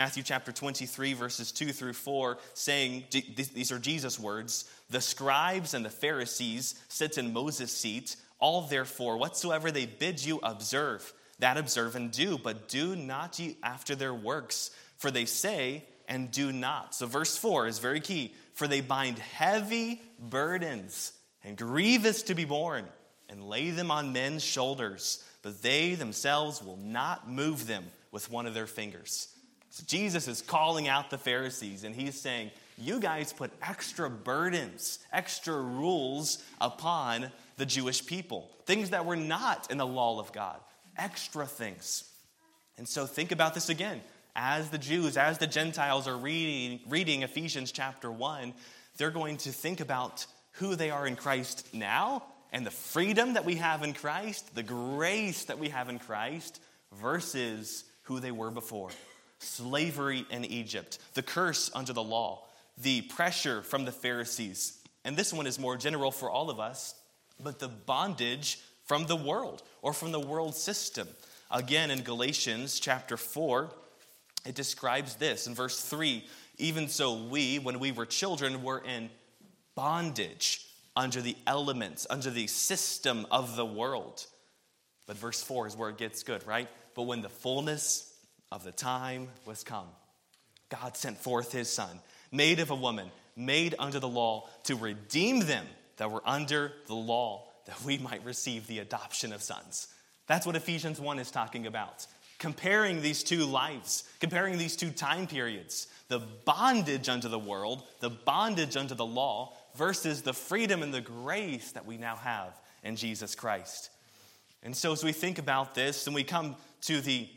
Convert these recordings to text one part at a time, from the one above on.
Matthew chapter 23, verses 2 through 4, saying, These are Jesus' words The scribes and the Pharisees sit in Moses' seat. All therefore, whatsoever they bid you observe, that observe and do, but do not ye after their works, for they say and do not. So, verse 4 is very key. For they bind heavy burdens and grievous to be borne, and lay them on men's shoulders, but they themselves will not move them with one of their fingers. So Jesus is calling out the Pharisees and he's saying, You guys put extra burdens, extra rules upon the Jewish people, things that were not in the law of God, extra things. And so think about this again. As the Jews, as the Gentiles are reading, reading Ephesians chapter 1, they're going to think about who they are in Christ now and the freedom that we have in Christ, the grace that we have in Christ, versus who they were before slavery in Egypt, the curse under the law, the pressure from the Pharisees. And this one is more general for all of us, but the bondage from the world or from the world system. Again, in Galatians chapter 4, it describes this in verse 3 even so, we, when we were children, were in bondage under the elements, under the system of the world. But verse 4 is where it gets good, right? But when the fullness of the time was come. God sent forth his Son, made of a woman, made under the law, to redeem them that were under the law, that we might receive the adoption of sons. That's what Ephesians 1 is talking about. Comparing these two lives, comparing these two time periods the bondage unto the world, the bondage unto the law, versus the freedom and the grace that we now have in Jesus Christ. And so, as we think about this and we come to the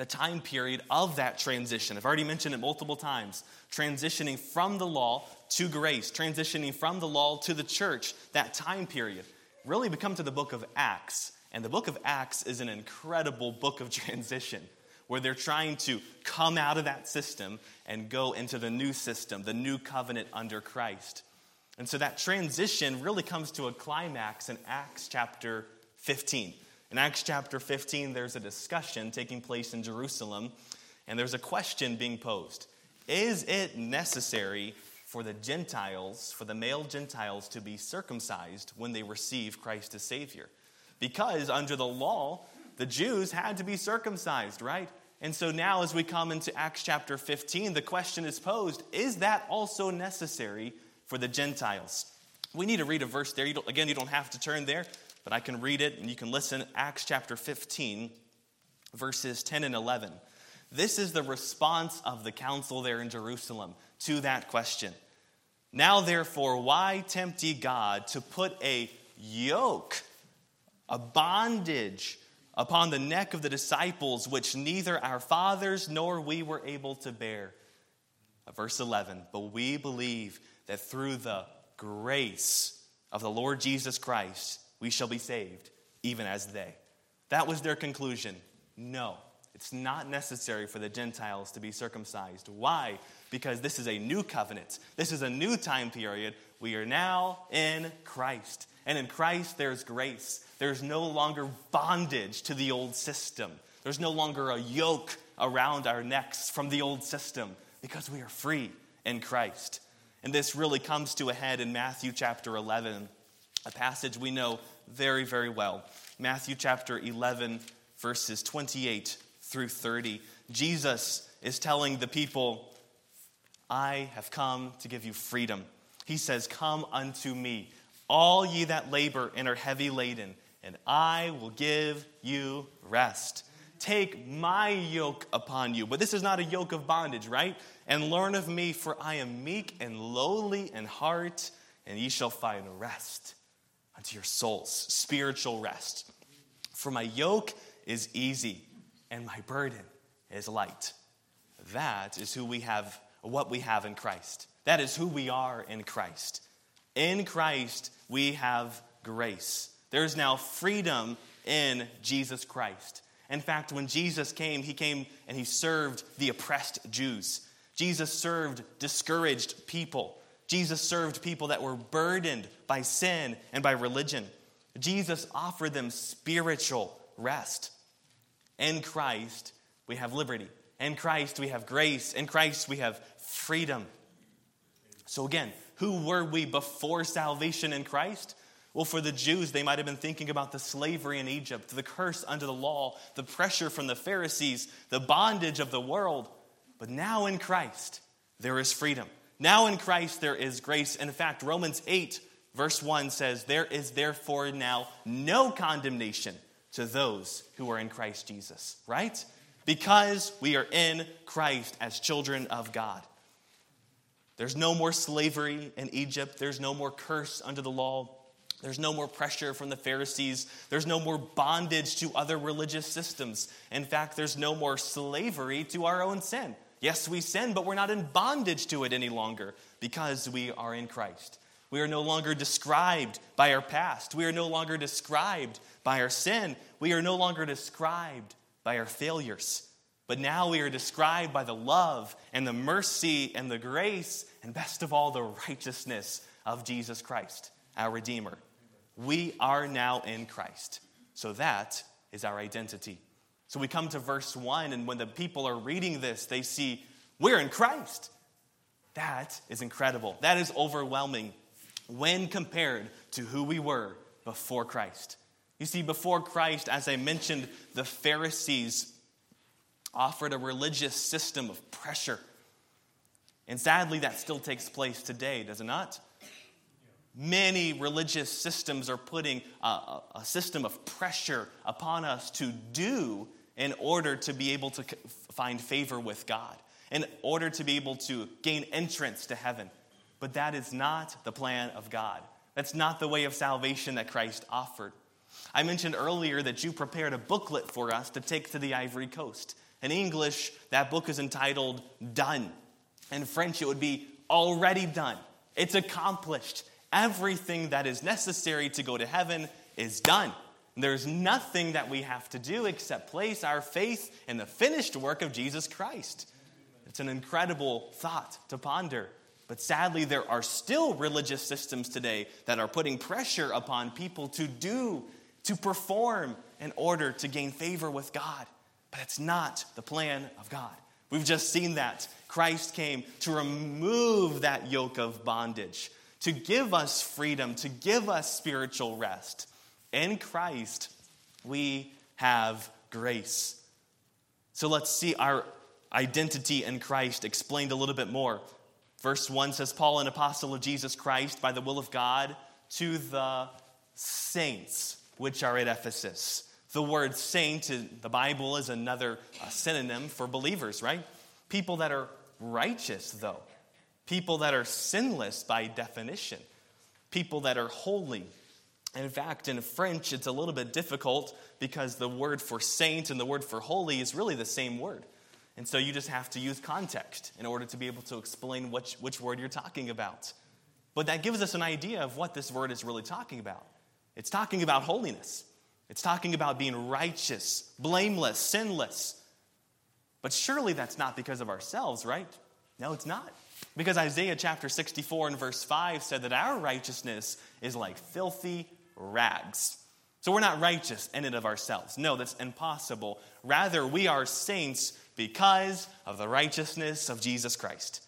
the time period of that transition. I've already mentioned it multiple times. Transitioning from the law to grace, transitioning from the law to the church, that time period. Really, we come to the book of Acts. And the book of Acts is an incredible book of transition where they're trying to come out of that system and go into the new system, the new covenant under Christ. And so that transition really comes to a climax in Acts chapter 15. In Acts chapter 15, there's a discussion taking place in Jerusalem, and there's a question being posed Is it necessary for the Gentiles, for the male Gentiles, to be circumcised when they receive Christ as Savior? Because under the law, the Jews had to be circumcised, right? And so now, as we come into Acts chapter 15, the question is posed Is that also necessary for the Gentiles? We need to read a verse there. You again, you don't have to turn there, but I can read it and you can listen. Acts chapter 15, verses 10 and 11. This is the response of the council there in Jerusalem to that question. Now, therefore, why tempt ye God to put a yoke, a bondage, upon the neck of the disciples, which neither our fathers nor we were able to bear? Verse 11, but we believe that through the grace of the Lord Jesus Christ, we shall be saved, even as they. That was their conclusion. No, it's not necessary for the Gentiles to be circumcised. Why? Because this is a new covenant, this is a new time period. We are now in Christ. And in Christ, there's grace. There's no longer bondage to the old system. There's no longer a yoke around our necks from the old system because we are free in Christ. And this really comes to a head in Matthew chapter 11 a passage we know very, very well. Matthew chapter 11, verses 28 through 30. Jesus is telling the people, I have come to give you freedom. He says, Come unto me, all ye that labor and are heavy laden, and I will give you rest. Take my yoke upon you. But this is not a yoke of bondage, right? And learn of me, for I am meek and lowly in heart, and ye shall find rest unto your souls, spiritual rest. For my yoke is easy and my burden is light. That is who we have, what we have in Christ. That is who we are in Christ. In Christ, we have grace. There is now freedom in Jesus Christ. In fact, when Jesus came, he came and he served the oppressed Jews. Jesus served discouraged people. Jesus served people that were burdened by sin and by religion. Jesus offered them spiritual rest. In Christ, we have liberty. In Christ, we have grace. In Christ, we have freedom. So, again, who were we before salvation in Christ? Well, for the Jews, they might have been thinking about the slavery in Egypt, the curse under the law, the pressure from the Pharisees, the bondage of the world. But now in Christ, there is freedom. Now in Christ, there is grace. In fact, Romans 8, verse 1 says, There is therefore now no condemnation to those who are in Christ Jesus, right? Because we are in Christ as children of God. There's no more slavery in Egypt, there's no more curse under the law. There's no more pressure from the Pharisees. There's no more bondage to other religious systems. In fact, there's no more slavery to our own sin. Yes, we sin, but we're not in bondage to it any longer because we are in Christ. We are no longer described by our past. We are no longer described by our sin. We are no longer described by our failures. But now we are described by the love and the mercy and the grace, and best of all, the righteousness of Jesus Christ, our Redeemer. We are now in Christ. So that is our identity. So we come to verse 1, and when the people are reading this, they see, we're in Christ. That is incredible. That is overwhelming when compared to who we were before Christ. You see, before Christ, as I mentioned, the Pharisees offered a religious system of pressure. And sadly, that still takes place today, does it not? Many religious systems are putting a, a, system of pressure upon us to do in order to be able to find favor with God, in order to be able to gain entrance to heaven. But that is not the plan of God. That's not the way of salvation that Christ offered. I mentioned earlier that you prepared a booklet for us to take to the Ivory Coast. In English, that book is entitled Done. In French, it would be Already Done. It's accomplished. Everything that is necessary to go to heaven is done. There's nothing that we have to do except place our faith in the finished work of Jesus Christ. It's an incredible thought to ponder. But sadly, there are still religious systems today that are putting pressure upon people to do, to perform in order to gain favor with God. But it's not the plan of God. We've just seen that. Christ came to remove that yoke of bondage, to give us freedom, to give us spiritual rest. In Christ, we have grace. So let's see our identity in Christ explained a little bit more. Verse 1 says, Paul, an apostle of Jesus Christ, by the will of God, to the saints which are at Ephesus. The word saint in the Bible is another uh, synonym for believers, right? People that are righteous, though. People that are sinless by definition. People that are holy. In fact, in French, it's a little bit difficult because the word for saint and the word for holy is really the same word. And so you just have to use context in order to be able to explain which, which word you're talking about. But that gives us an idea of what this word is really talking about. It's talking about holiness. It's talking about being righteous, blameless, sinless. But surely that's not because of ourselves, right? No, it's not. Because Isaiah chapter 64 and verse 5 said that our righteousness is like filthy rags. So we're not righteous in and of ourselves. No, that's impossible. Rather, we are saints because of the righteousness of Jesus Christ.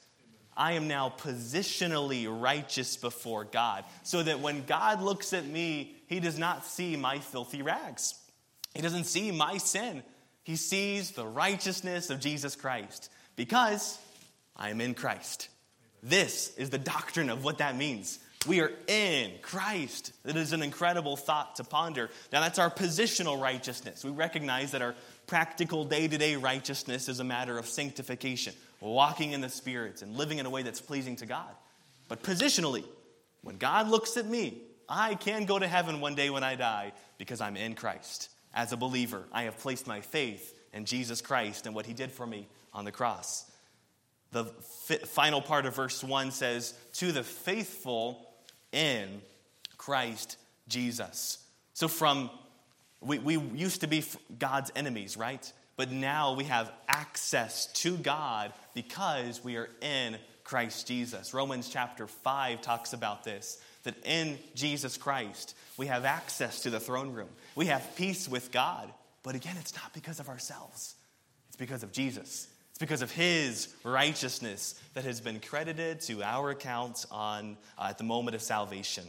I am now positionally righteous before God, so that when God looks at me, he does not see my filthy rags. He doesn't see my sin. He sees the righteousness of Jesus Christ because I am in Christ. This is the doctrine of what that means. We are in Christ. It is an incredible thought to ponder. Now, that's our positional righteousness. We recognize that our practical day to day righteousness is a matter of sanctification walking in the Spirit and living in a way that's pleasing to God. But positionally, when God looks at me, I can go to heaven one day when I die because I'm in Christ. As a believer, I have placed my faith in Jesus Christ and what he did for me on the cross. The final part of verse 1 says, To the faithful in Christ Jesus. So, from we, we used to be God's enemies, right? But now we have access to God because we are in Christ Jesus. Romans chapter 5 talks about this that in Jesus Christ we have access to the throne room. We have peace with God. But again, it's not because of ourselves, it's because of Jesus. Because of his righteousness that has been credited to our account on, uh, at the moment of salvation.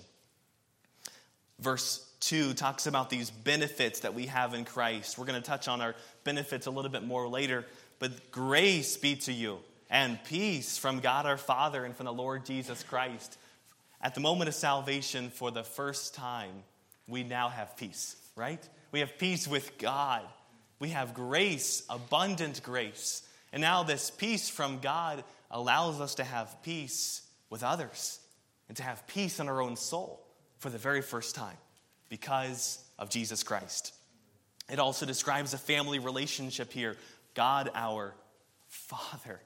Verse 2 talks about these benefits that we have in Christ. We're going to touch on our benefits a little bit more later, but grace be to you and peace from God our Father and from the Lord Jesus Christ. At the moment of salvation, for the first time, we now have peace, right? We have peace with God. We have grace, abundant grace. And now, this peace from God allows us to have peace with others and to have peace in our own soul for the very first time because of Jesus Christ. It also describes a family relationship here God, our Father.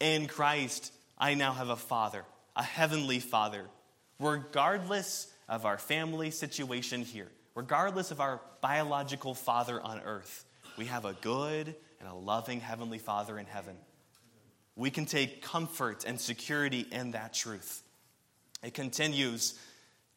In Christ, I now have a Father, a heavenly Father, regardless of our family situation here, regardless of our biological father on earth. We have a good and a loving Heavenly Father in heaven. We can take comfort and security in that truth. It continues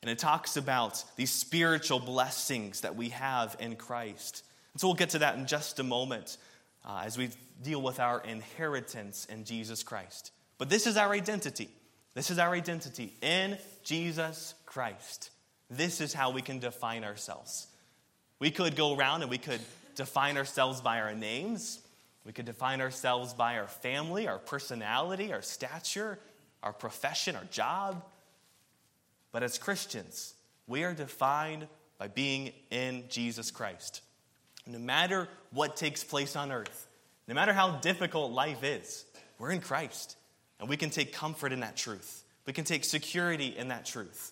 and it talks about these spiritual blessings that we have in Christ. And so we'll get to that in just a moment uh, as we deal with our inheritance in Jesus Christ. But this is our identity. This is our identity in Jesus Christ. This is how we can define ourselves. We could go around and we could define ourselves by our names. We could define ourselves by our family, our personality, our stature, our profession, our job. But as Christians, we are defined by being in Jesus Christ. No matter what takes place on earth, no matter how difficult life is, we're in Christ. And we can take comfort in that truth. We can take security in that truth.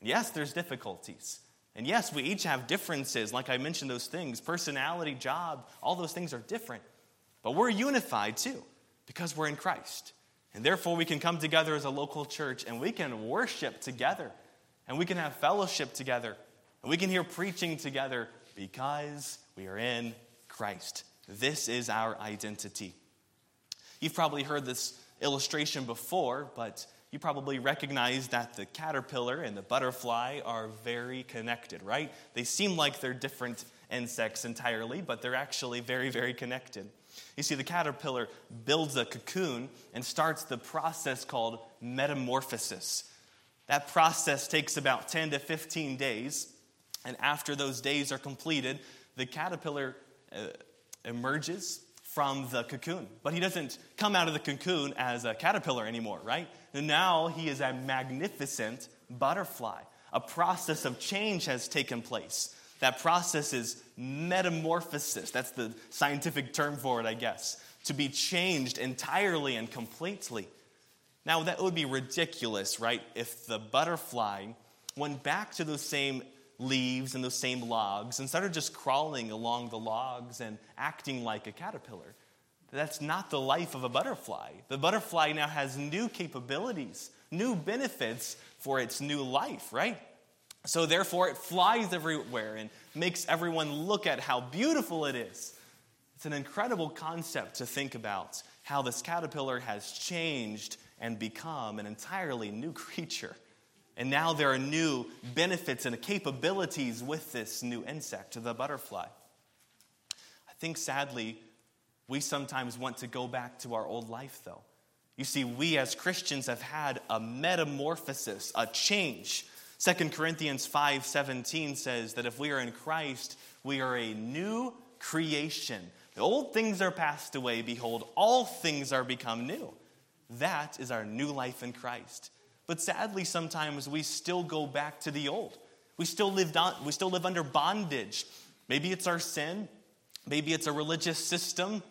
Yes, there's difficulties. And yes, we each have differences. Like I mentioned, those things personality, job, all those things are different. But we're unified too because we're in Christ. And therefore, we can come together as a local church and we can worship together and we can have fellowship together and we can hear preaching together because we are in Christ. This is our identity. You've probably heard this illustration before, but you probably recognize that the caterpillar and the butterfly are very connected, right? They seem like they're different insects entirely, but they're actually very, very connected. You see, the caterpillar builds a cocoon and starts the process called metamorphosis. That process takes about 10 to 15 days, and after those days are completed, the caterpillar uh, emerges from the cocoon. But he doesn't come out of the cocoon as a caterpillar anymore, right? Now he is a magnificent butterfly. A process of change has taken place. That process is metamorphosis. That's the scientific term for it, I guess. To be changed entirely and completely. Now, that would be ridiculous, right? If the butterfly went back to those same leaves and those same logs instead of just crawling along the logs and acting like a caterpillar. That's not the life of a butterfly. The butterfly now has new capabilities, new benefits for its new life, right? So, therefore, it flies everywhere and makes everyone look at how beautiful it is. It's an incredible concept to think about how this caterpillar has changed and become an entirely new creature. And now there are new benefits and capabilities with this new insect, the butterfly. I think sadly, we sometimes want to go back to our old life, though. You see, we as Christians have had a metamorphosis, a change. 2 Corinthians 5:17 says that if we are in Christ, we are a new creation. The old things are passed away, behold, all things are become new. That is our new life in Christ. But sadly, sometimes we still go back to the old. We still live, on, we still live under bondage. Maybe it's our sin. Maybe it's a religious system.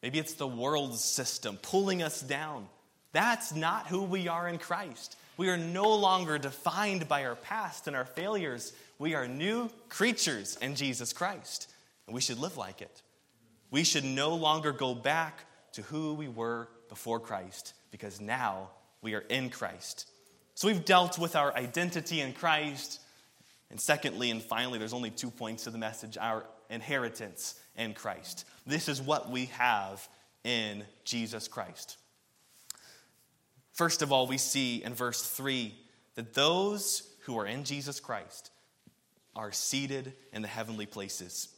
Maybe it's the world's system pulling us down. That's not who we are in Christ. We are no longer defined by our past and our failures. We are new creatures in Jesus Christ, and we should live like it. We should no longer go back to who we were before Christ because now we are in Christ. So we've dealt with our identity in Christ. And secondly, and finally, there's only two points to the message our inheritance in Christ. This is what we have in Jesus Christ. First of all, we see in verse 3 that those who are in Jesus Christ are seated in the heavenly places.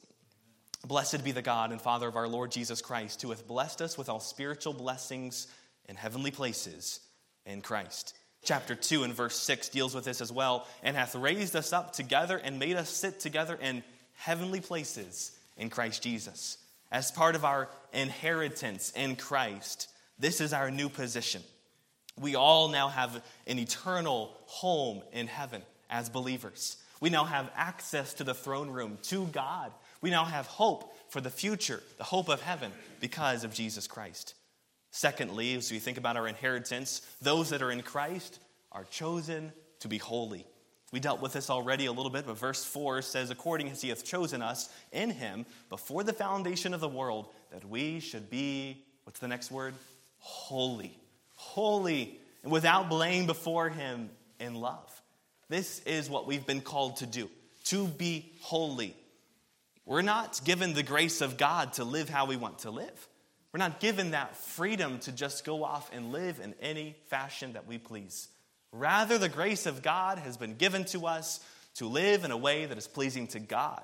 Blessed be the God and Father of our Lord Jesus Christ, who hath blessed us with all spiritual blessings in heavenly places in Christ. Chapter 2 and verse 6 deals with this as well, and hath raised us up together and made us sit together in heavenly places in Christ Jesus. As part of our inheritance in Christ, this is our new position. We all now have an eternal home in heaven as believers. We now have access to the throne room, to God. We now have hope for the future, the hope of heaven, because of Jesus Christ. Secondly, as we think about our inheritance, those that are in Christ are chosen to be holy. We dealt with this already a little bit, but verse 4 says, According as he hath chosen us in him before the foundation of the world, that we should be, what's the next word? Holy. Holy and without blame before him in love. This is what we've been called to do, to be holy. We're not given the grace of God to live how we want to live. We're not given that freedom to just go off and live in any fashion that we please. Rather, the grace of God has been given to us to live in a way that is pleasing to God.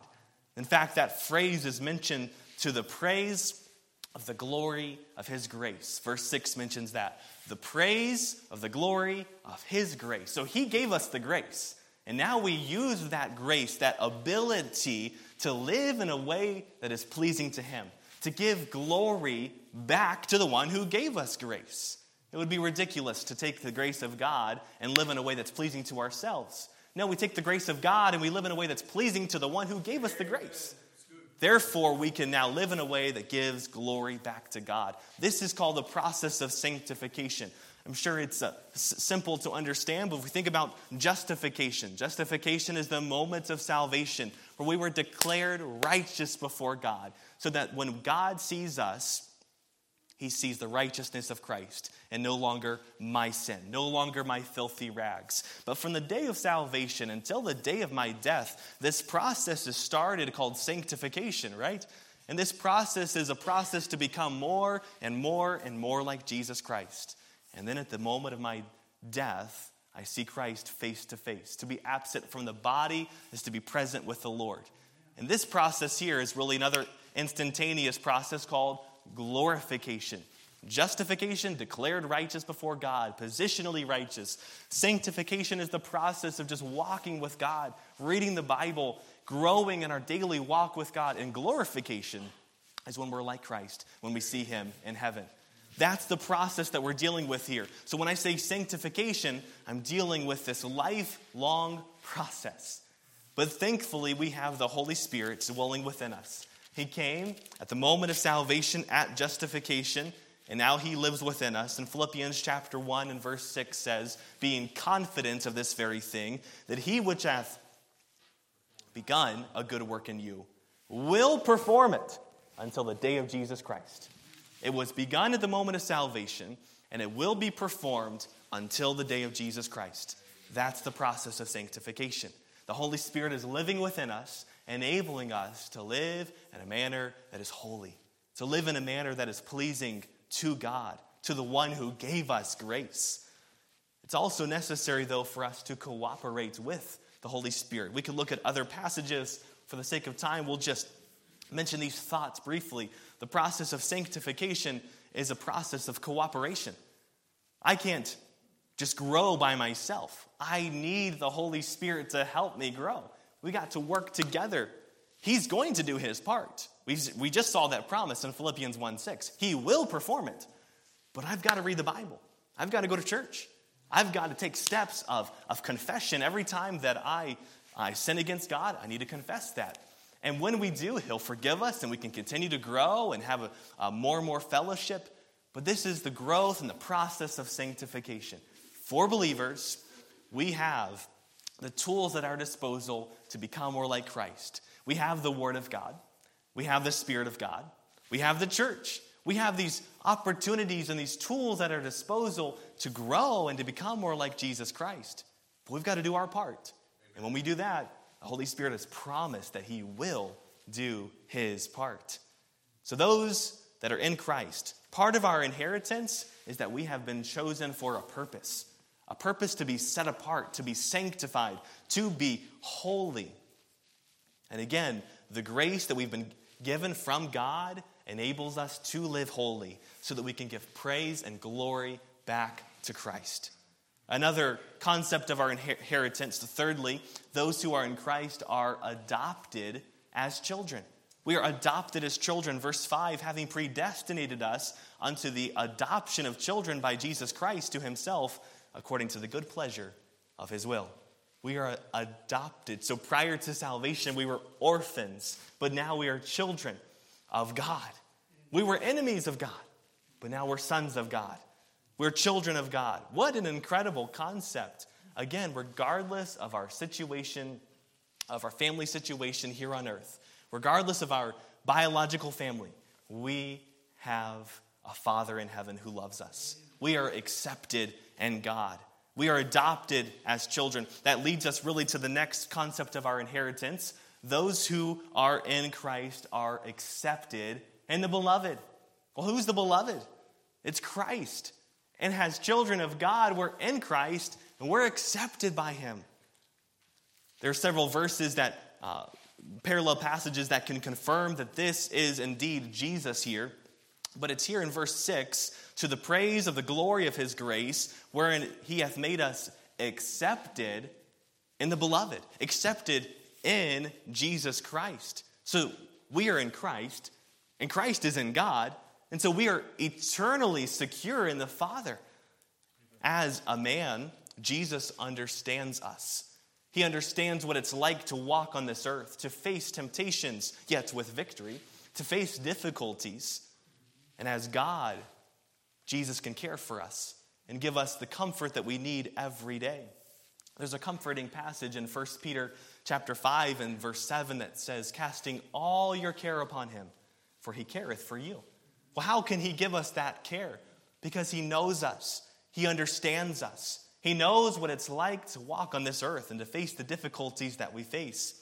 In fact, that phrase is mentioned to the praise of the glory of His grace. Verse 6 mentions that. The praise of the glory of His grace. So He gave us the grace. And now we use that grace, that ability to live in a way that is pleasing to Him, to give glory back to the one who gave us grace. It would be ridiculous to take the grace of God and live in a way that's pleasing to ourselves. No, we take the grace of God and we live in a way that's pleasing to the one who gave us the grace. Therefore, we can now live in a way that gives glory back to God. This is called the process of sanctification. I'm sure it's uh, s- simple to understand, but if we think about justification, justification is the moment of salvation where we were declared righteous before God, so that when God sees us, he sees the righteousness of Christ and no longer my sin, no longer my filthy rags. But from the day of salvation until the day of my death, this process is started called sanctification, right? And this process is a process to become more and more and more like Jesus Christ. And then at the moment of my death, I see Christ face to face. To be absent from the body is to be present with the Lord. And this process here is really another instantaneous process called glorification. Justification, declared righteous before God, positionally righteous. Sanctification is the process of just walking with God, reading the Bible, growing in our daily walk with God. And glorification is when we're like Christ, when we see Him in heaven. That's the process that we're dealing with here. So when I say sanctification, I'm dealing with this lifelong process. But thankfully, we have the Holy Spirit dwelling within us. He came at the moment of salvation, at justification, and now he lives within us. And Philippians chapter 1 and verse 6 says, being confident of this very thing, that he which hath begun a good work in you will perform it until the day of Jesus Christ. It was begun at the moment of salvation, and it will be performed until the day of Jesus Christ. That's the process of sanctification. The Holy Spirit is living within us, enabling us to live in a manner that is holy, to live in a manner that is pleasing to God, to the one who gave us grace. It's also necessary, though, for us to cooperate with the Holy Spirit. We can look at other passages. For the sake of time, we'll just mention these thoughts briefly. The process of sanctification is a process of cooperation. I can't just grow by myself. I need the Holy Spirit to help me grow. We got to work together. He's going to do his part. we we just saw that promise in Philippians 1 6. He will perform it. But I've got to read the Bible, I've got to go to church. I've got to take steps of, of confession every time that I, I sin against God. I need to confess that. And when we do, He'll forgive us and we can continue to grow and have a, a more and more fellowship. But this is the growth and the process of sanctification. For believers, we have the tools at our disposal to become more like Christ. We have the Word of God, we have the Spirit of God, we have the church. We have these opportunities and these tools at our disposal to grow and to become more like Jesus Christ. But we've got to do our part. And when we do that, the Holy Spirit has promised that He will do His part. So, those that are in Christ, part of our inheritance is that we have been chosen for a purpose a purpose to be set apart, to be sanctified, to be holy. And again, the grace that we've been given from God enables us to live holy so that we can give praise and glory back to Christ. Another concept of our inheritance, thirdly, those who are in Christ are adopted as children. We are adopted as children. Verse 5 having predestinated us unto the adoption of children by Jesus Christ to himself, according to the good pleasure of his will. We are adopted. So prior to salvation, we were orphans, but now we are children of God. We were enemies of God, but now we're sons of God. We're children of God. What an incredible concept. Again, regardless of our situation, of our family situation here on earth, regardless of our biological family, we have a Father in heaven who loves us. We are accepted in God. We are adopted as children. That leads us really to the next concept of our inheritance. Those who are in Christ are accepted in the beloved. Well, who's the beloved? It's Christ. And as children of God, we're in Christ and we're accepted by Him. There are several verses that uh, parallel passages that can confirm that this is indeed Jesus here. But it's here in verse 6 to the praise of the glory of his grace, wherein he hath made us accepted in the beloved, accepted in Jesus Christ. So we are in Christ, and Christ is in God, and so we are eternally secure in the Father. As a man, Jesus understands us. He understands what it's like to walk on this earth, to face temptations, yet with victory, to face difficulties. And as God, Jesus can care for us and give us the comfort that we need every day. There's a comforting passage in 1 Peter chapter 5 and verse 7 that says, Casting all your care upon him, for he careth for you. Well, how can he give us that care? Because he knows us, he understands us, he knows what it's like to walk on this earth and to face the difficulties that we face.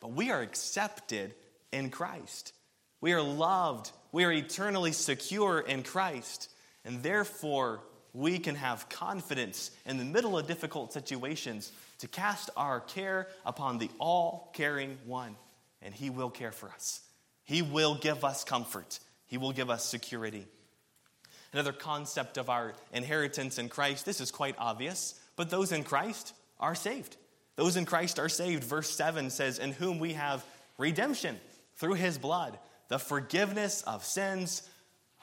But we are accepted in Christ. We are loved. We are eternally secure in Christ. And therefore, we can have confidence in the middle of difficult situations to cast our care upon the all caring one. And He will care for us. He will give us comfort. He will give us security. Another concept of our inheritance in Christ, this is quite obvious, but those in Christ are saved. Those in Christ are saved. Verse 7 says, In whom we have redemption through his blood, the forgiveness of sins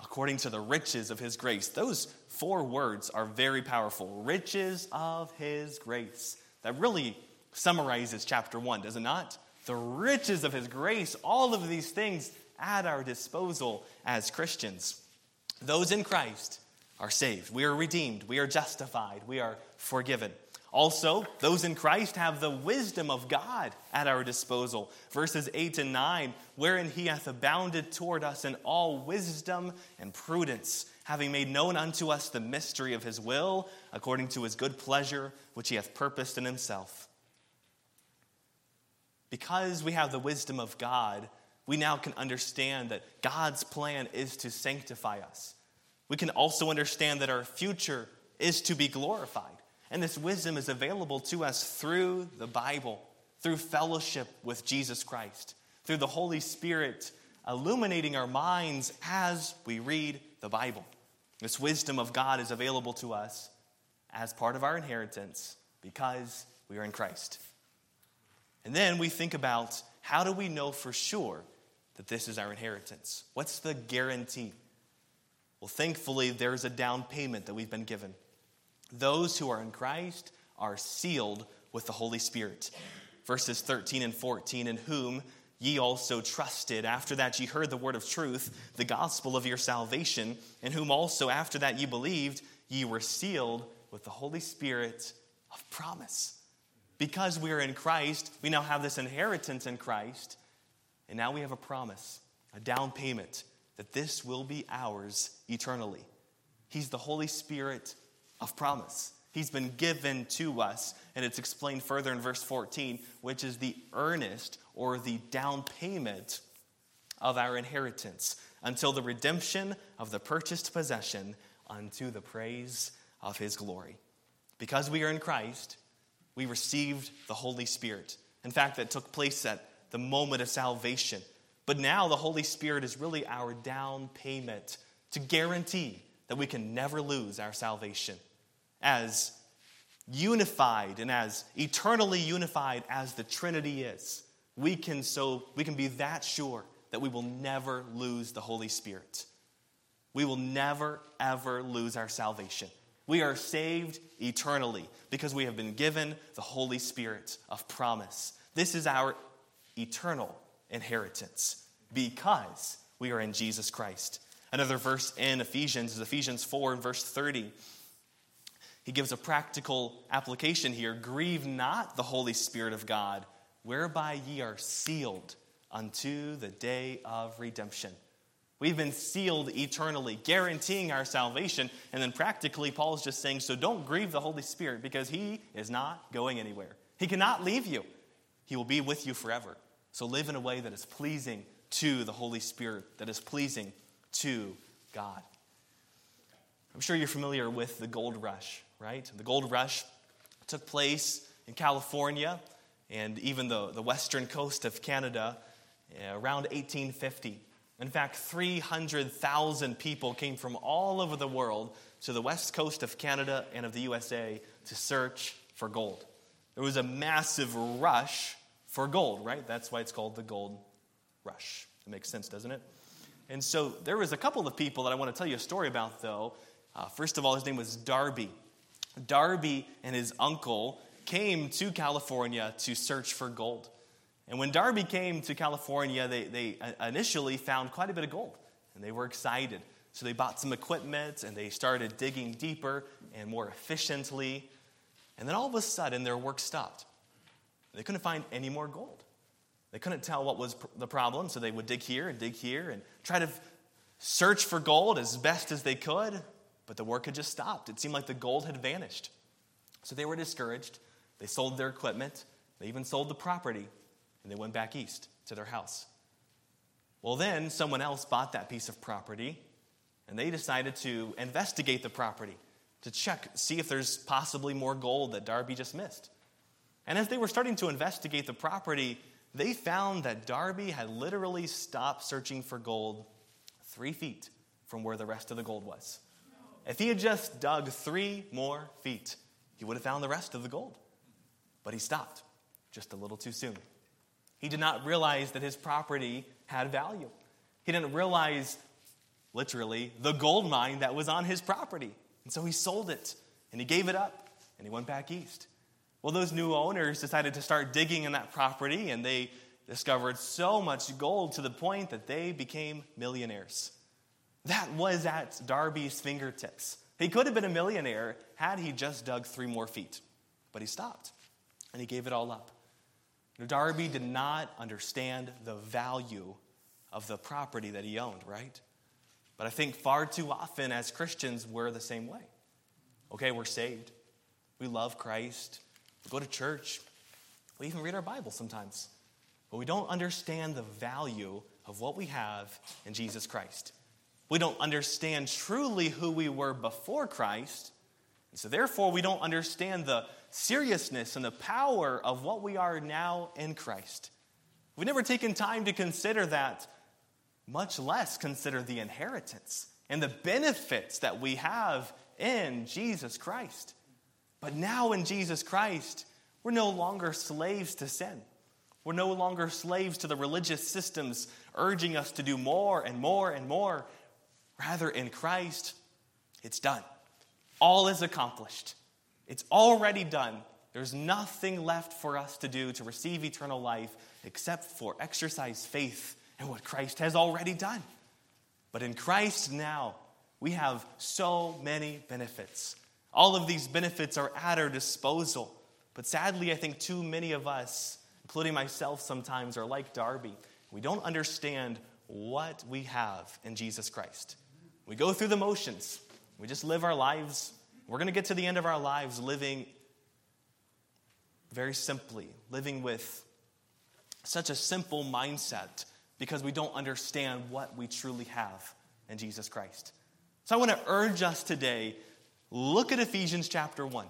according to the riches of his grace. Those four words are very powerful. Riches of his grace. That really summarizes chapter 1, does it not? The riches of his grace, all of these things at our disposal as Christians. Those in Christ are saved. We are redeemed. We are justified. We are forgiven. Also, those in Christ have the wisdom of God at our disposal. Verses 8 and 9, wherein he hath abounded toward us in all wisdom and prudence, having made known unto us the mystery of his will, according to his good pleasure, which he hath purposed in himself. Because we have the wisdom of God, we now can understand that God's plan is to sanctify us. We can also understand that our future is to be glorified. And this wisdom is available to us through the Bible, through fellowship with Jesus Christ, through the Holy Spirit illuminating our minds as we read the Bible. This wisdom of God is available to us as part of our inheritance because we are in Christ. And then we think about how do we know for sure that this is our inheritance? What's the guarantee? Well, thankfully, there's a down payment that we've been given. Those who are in Christ are sealed with the Holy Spirit. Verses 13 and 14, in whom ye also trusted. After that, ye heard the word of truth, the gospel of your salvation, in whom also after that ye believed, ye were sealed with the Holy Spirit of promise. Because we are in Christ, we now have this inheritance in Christ and now we have a promise, a down payment that this will be ours eternally. He's the Holy Spirit of promise. He's been given to us, and it's explained further in verse 14, which is the earnest or the down payment of our inheritance until the redemption of the purchased possession unto the praise of his glory. Because we are in Christ, we received the Holy Spirit. In fact, that took place at the moment of salvation. But now the Holy Spirit is really our down payment to guarantee that we can never lose our salvation. As unified and as eternally unified as the Trinity is, we can so we can be that sure that we will never lose the Holy Spirit. We will never ever lose our salvation. We are saved eternally because we have been given the Holy Spirit of promise. This is our eternal inheritance because we are in Jesus Christ. Another verse in Ephesians is Ephesians 4 and verse 30. He gives a practical application here Grieve not the Holy Spirit of God, whereby ye are sealed unto the day of redemption. We've been sealed eternally, guaranteeing our salvation. And then practically, Paul is just saying, so don't grieve the Holy Spirit because he is not going anywhere. He cannot leave you, he will be with you forever. So live in a way that is pleasing to the Holy Spirit, that is pleasing to God. I'm sure you're familiar with the gold rush, right? The gold rush took place in California and even the, the western coast of Canada around 1850. In fact, 300,000 people came from all over the world to the west coast of Canada and of the USA to search for gold. There was a massive rush for gold, right? That's why it's called the gold rush. It makes sense, doesn't it? And so there was a couple of people that I want to tell you a story about, though. Uh, first of all, his name was Darby. Darby and his uncle came to California to search for gold. And when Darby came to California, they, they uh, initially found quite a bit of gold, and they were excited. So they bought some equipment and they started digging deeper and more efficiently. And then all of a sudden, their work stopped. They couldn't find any more gold. They couldn't tell what was the problem, so they would dig here and dig here and try to search for gold as best as they could, but the work had just stopped. It seemed like the gold had vanished. So they were discouraged. They sold their equipment, they even sold the property, and they went back east to their house. Well, then someone else bought that piece of property, and they decided to investigate the property to check, see if there's possibly more gold that Darby just missed. And as they were starting to investigate the property, they found that Darby had literally stopped searching for gold three feet from where the rest of the gold was. If he had just dug three more feet, he would have found the rest of the gold. But he stopped just a little too soon. He did not realize that his property had value. He didn't realize, literally, the gold mine that was on his property. And so he sold it and he gave it up and he went back east. Well, those new owners decided to start digging in that property, and they discovered so much gold to the point that they became millionaires. That was at Darby's fingertips. He could have been a millionaire had he just dug three more feet, but he stopped and he gave it all up. Darby did not understand the value of the property that he owned, right? But I think far too often as Christians, we're the same way. Okay, we're saved. We love Christ. We go to church. We even read our Bible sometimes. But we don't understand the value of what we have in Jesus Christ. We don't understand truly who we were before Christ. And so, therefore, we don't understand the seriousness and the power of what we are now in Christ. We've never taken time to consider that, much less consider the inheritance and the benefits that we have in Jesus Christ. But now in Jesus Christ, we're no longer slaves to sin. We're no longer slaves to the religious systems urging us to do more and more and more. Rather, in Christ, it's done. All is accomplished. It's already done. There's nothing left for us to do to receive eternal life except for exercise faith in what Christ has already done. But in Christ now, we have so many benefits. All of these benefits are at our disposal. But sadly, I think too many of us, including myself sometimes, are like Darby. We don't understand what we have in Jesus Christ. We go through the motions, we just live our lives. We're going to get to the end of our lives living very simply, living with such a simple mindset because we don't understand what we truly have in Jesus Christ. So I want to urge us today look at Ephesians chapter 1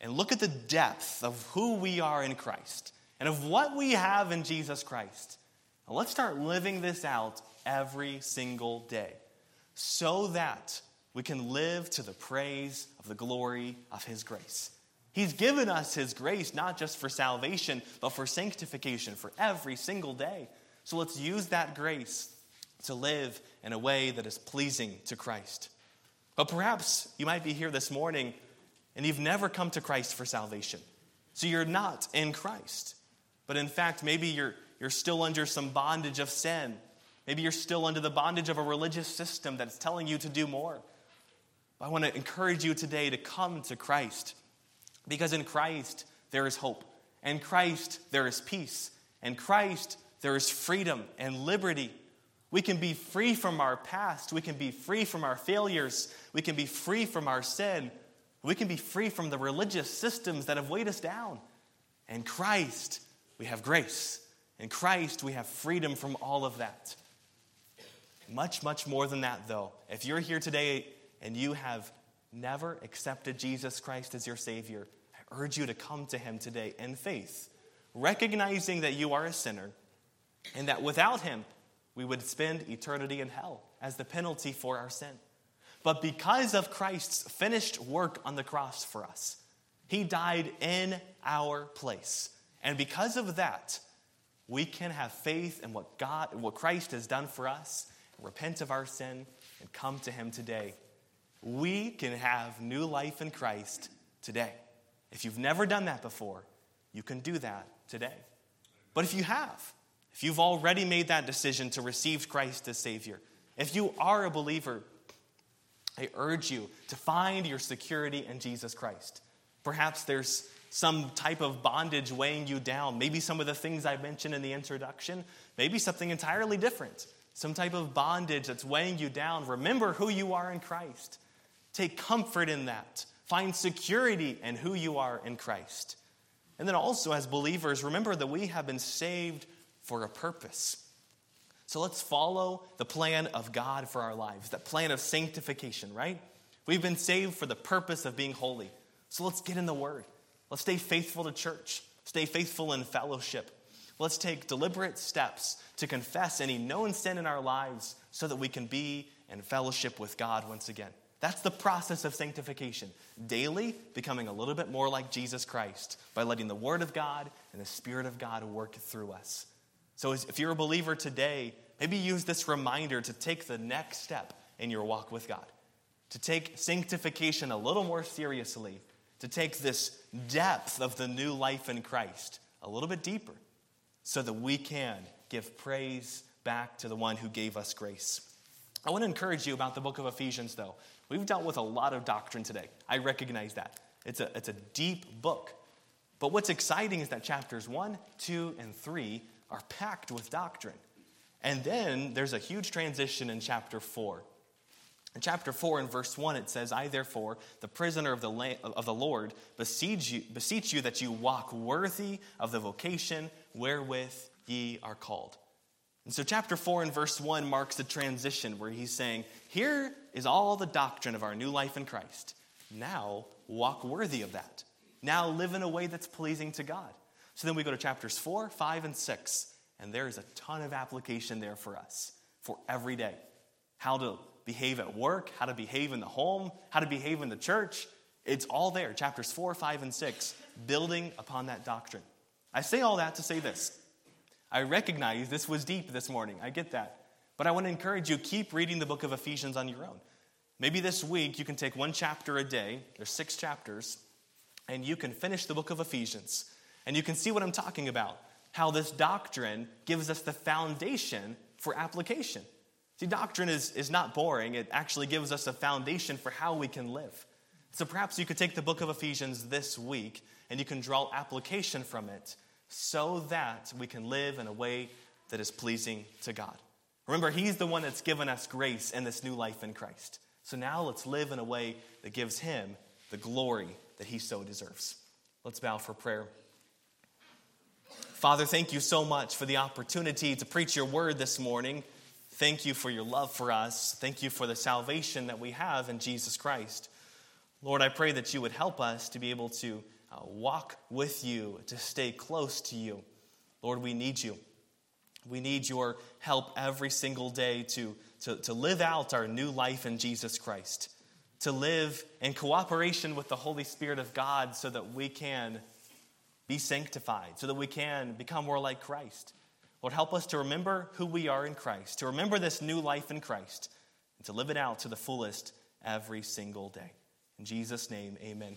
and look at the depth of who we are in Christ and of what we have in Jesus Christ. Let's start living this out every single day so that we can live to the praise of the glory of His grace. He's given us His grace not just for salvation, but for sanctification for every single day. So let's use that grace to live in a way that is pleasing to Christ. But perhaps you might be here this morning and you've never come to Christ for salvation. So you're not in Christ. But in fact, maybe you're, you're still under some bondage of sin. Maybe you're still under the bondage of a religious system that's telling you to do more. I want to encourage you today to come to Christ because in Christ there is hope. In Christ there is peace. In Christ there is freedom and liberty. We can be free from our past. We can be free from our failures. We can be free from our sin. We can be free from the religious systems that have weighed us down. In Christ, we have grace. In Christ, we have freedom from all of that. Much, much more than that, though. If you're here today and you have never accepted Jesus Christ as your Savior, I urge you to come to Him today in faith, recognizing that you are a sinner and that without Him, we would spend eternity in hell as the penalty for our sin. But because of Christ's finished work on the cross for us, He died in our place. And because of that, we can have faith in what God, what Christ has done for us, repent of our sin, and come to Him today we can have new life in Christ today. If you've never done that before, you can do that today. But if you have, if you've already made that decision to receive Christ as Savior, if you are a believer, I urge you to find your security in Jesus Christ. Perhaps there's some type of bondage weighing you down. Maybe some of the things I mentioned in the introduction, maybe something entirely different. Some type of bondage that's weighing you down. Remember who you are in Christ. Take comfort in that. Find security in who you are in Christ. And then also, as believers, remember that we have been saved for a purpose. So let's follow the plan of God for our lives, that plan of sanctification, right? We've been saved for the purpose of being holy. So let's get in the Word. Let's stay faithful to church, stay faithful in fellowship. Let's take deliberate steps to confess any known sin in our lives so that we can be in fellowship with God once again. That's the process of sanctification. Daily becoming a little bit more like Jesus Christ by letting the Word of God and the Spirit of God work through us. So, if you're a believer today, maybe use this reminder to take the next step in your walk with God, to take sanctification a little more seriously, to take this depth of the new life in Christ a little bit deeper, so that we can give praise back to the one who gave us grace. I want to encourage you about the book of Ephesians, though. We've dealt with a lot of doctrine today. I recognize that. It's a, it's a deep book. But what's exciting is that chapters 1, 2, and 3 are packed with doctrine. And then there's a huge transition in chapter 4. In chapter 4, in verse 1, it says, I, therefore, the prisoner of the, of the Lord, beseech you, beseech you that you walk worthy of the vocation wherewith ye are called. And so, chapter 4 and verse 1 marks a transition where he's saying, Here is all the doctrine of our new life in Christ. Now, walk worthy of that. Now, live in a way that's pleasing to God. So then we go to chapters 4, 5, and 6, and there is a ton of application there for us for every day. How to behave at work, how to behave in the home, how to behave in the church. It's all there, chapters 4, 5, and 6, building upon that doctrine. I say all that to say this I recognize this was deep this morning. I get that. But I want to encourage you keep reading the book of Ephesians on your own. Maybe this week you can take one chapter a day. There's six chapters, and you can finish the book of Ephesians. And you can see what I'm talking about. How this doctrine gives us the foundation for application. See, doctrine is, is not boring, it actually gives us a foundation for how we can live. So perhaps you could take the book of Ephesians this week and you can draw application from it so that we can live in a way that is pleasing to God. Remember, He's the one that's given us grace and this new life in Christ. So now let's live in a way that gives Him the glory that He so deserves. Let's bow for prayer. Father, thank you so much for the opportunity to preach your word this morning. Thank you for your love for us. Thank you for the salvation that we have in Jesus Christ. Lord, I pray that you would help us to be able to uh, walk with you, to stay close to you. Lord, we need you. We need your help every single day to, to, to live out our new life in Jesus Christ, to live in cooperation with the Holy Spirit of God so that we can be sanctified, so that we can become more like Christ. Lord, help us to remember who we are in Christ, to remember this new life in Christ, and to live it out to the fullest every single day. In Jesus' name, amen.